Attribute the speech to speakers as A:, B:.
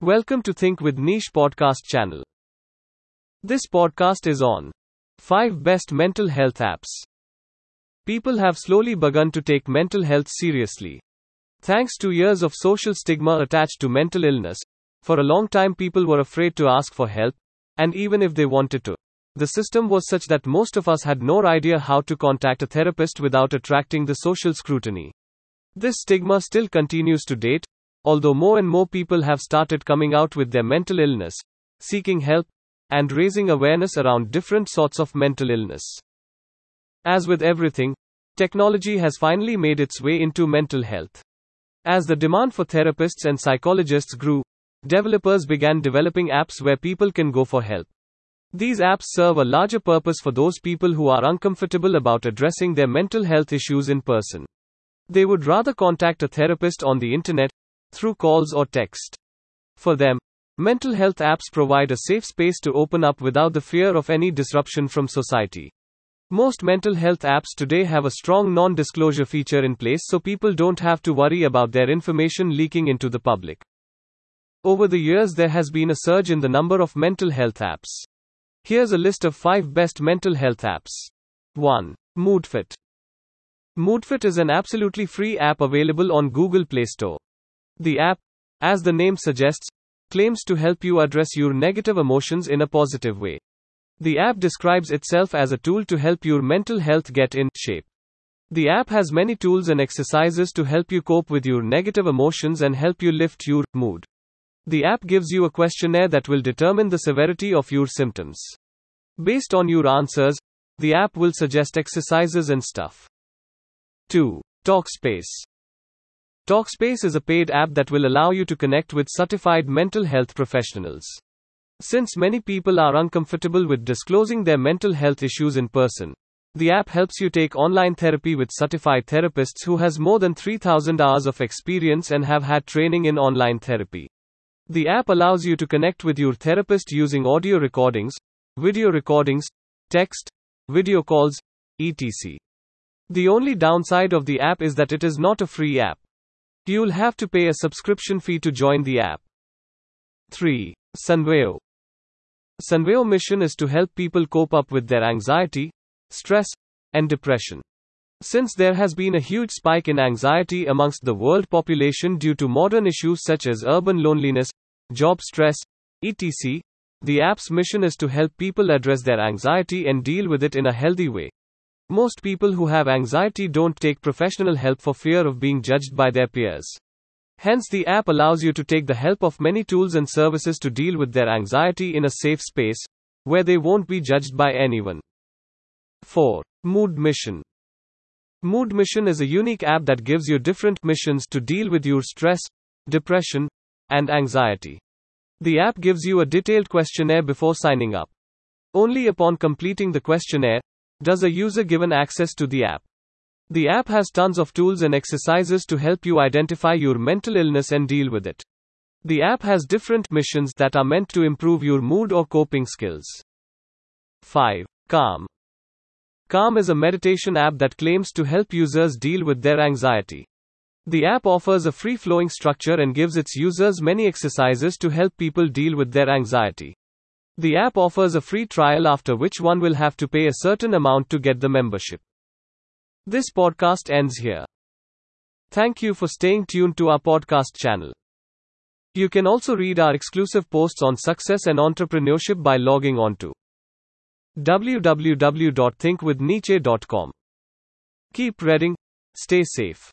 A: Welcome to Think with Niche podcast channel. This podcast is on 5 best mental health apps. People have slowly begun to take mental health seriously. Thanks to years of social stigma attached to mental illness, for a long time people were afraid to ask for help, and even if they wanted to, the system was such that most of us had no idea how to contact a therapist without attracting the social scrutiny. This stigma still continues to date, although more and more people have started coming out with their mental illness, seeking help, and raising awareness around different sorts of mental illness. As with everything, technology has finally made its way into mental health. As the demand for therapists and psychologists grew, developers began developing apps where people can go for help. These apps serve a larger purpose for those people who are uncomfortable about addressing their mental health issues in person. They would rather contact a therapist on the internet, through calls or text. For them, mental health apps provide a safe space to open up without the fear of any disruption from society. Most mental health apps today have a strong non disclosure feature in place so people don't have to worry about their information leaking into the public. Over the years, there has been a surge in the number of mental health apps. Here's a list of 5 best mental health apps. 1. Moodfit. Moodfit is an absolutely free app available on Google Play Store. The app, as the name suggests, claims to help you address your negative emotions in a positive way. The app describes itself as a tool to help your mental health get in shape. The app has many tools and exercises to help you cope with your negative emotions and help you lift your mood. The app gives you a questionnaire that will determine the severity of your symptoms. Based on your answers, the app will suggest exercises and stuff. 2. Talkspace. Talkspace is a paid app that will allow you to connect with certified mental health professionals. Since many people are uncomfortable with disclosing their mental health issues in person, the app helps you take online therapy with certified therapists who has more than 3000 hours of experience and have had training in online therapy. The app allows you to connect with your therapist using audio recordings, video recordings, text, video calls, etc. The only downside of the app is that it is not a free app. You'll have to pay a subscription fee to join the app. 3. Sanvello. Sanvello mission is to help people cope up with their anxiety, stress, and depression. Since there has been a huge spike in anxiety amongst the world population due to modern issues such as urban loneliness, job stress, etc., the app's mission is to help people address their anxiety and deal with it in a healthy way. Most people who have anxiety don't take professional help for fear of being judged by their peers. Hence, the app allows you to take the help of many tools and services to deal with their anxiety in a safe space, where they won't be judged by anyone. 4. Mood Mission. Mood Mission is a unique app that gives you different missions to deal with your stress, depression, and anxiety. The app gives you a detailed questionnaire before signing up. Only upon completing the questionnaire, does a user given access to the app? The app has tons of tools and exercises to help you identify your mental illness and deal with it. The app has different missions that are meant to improve your mood or coping skills. 5. Calm. Calm is a meditation app that claims to help users deal with their anxiety. The app offers a free flowing structure and gives its users many exercises to help people deal with their anxiety. The app offers a free trial after which one will have to pay a certain amount to get the membership. This podcast ends here. Thank you for staying tuned to our podcast channel. You can also read our exclusive posts on success and entrepreneurship by logging on to www.thinkwithniche.com. Keep reading, stay safe.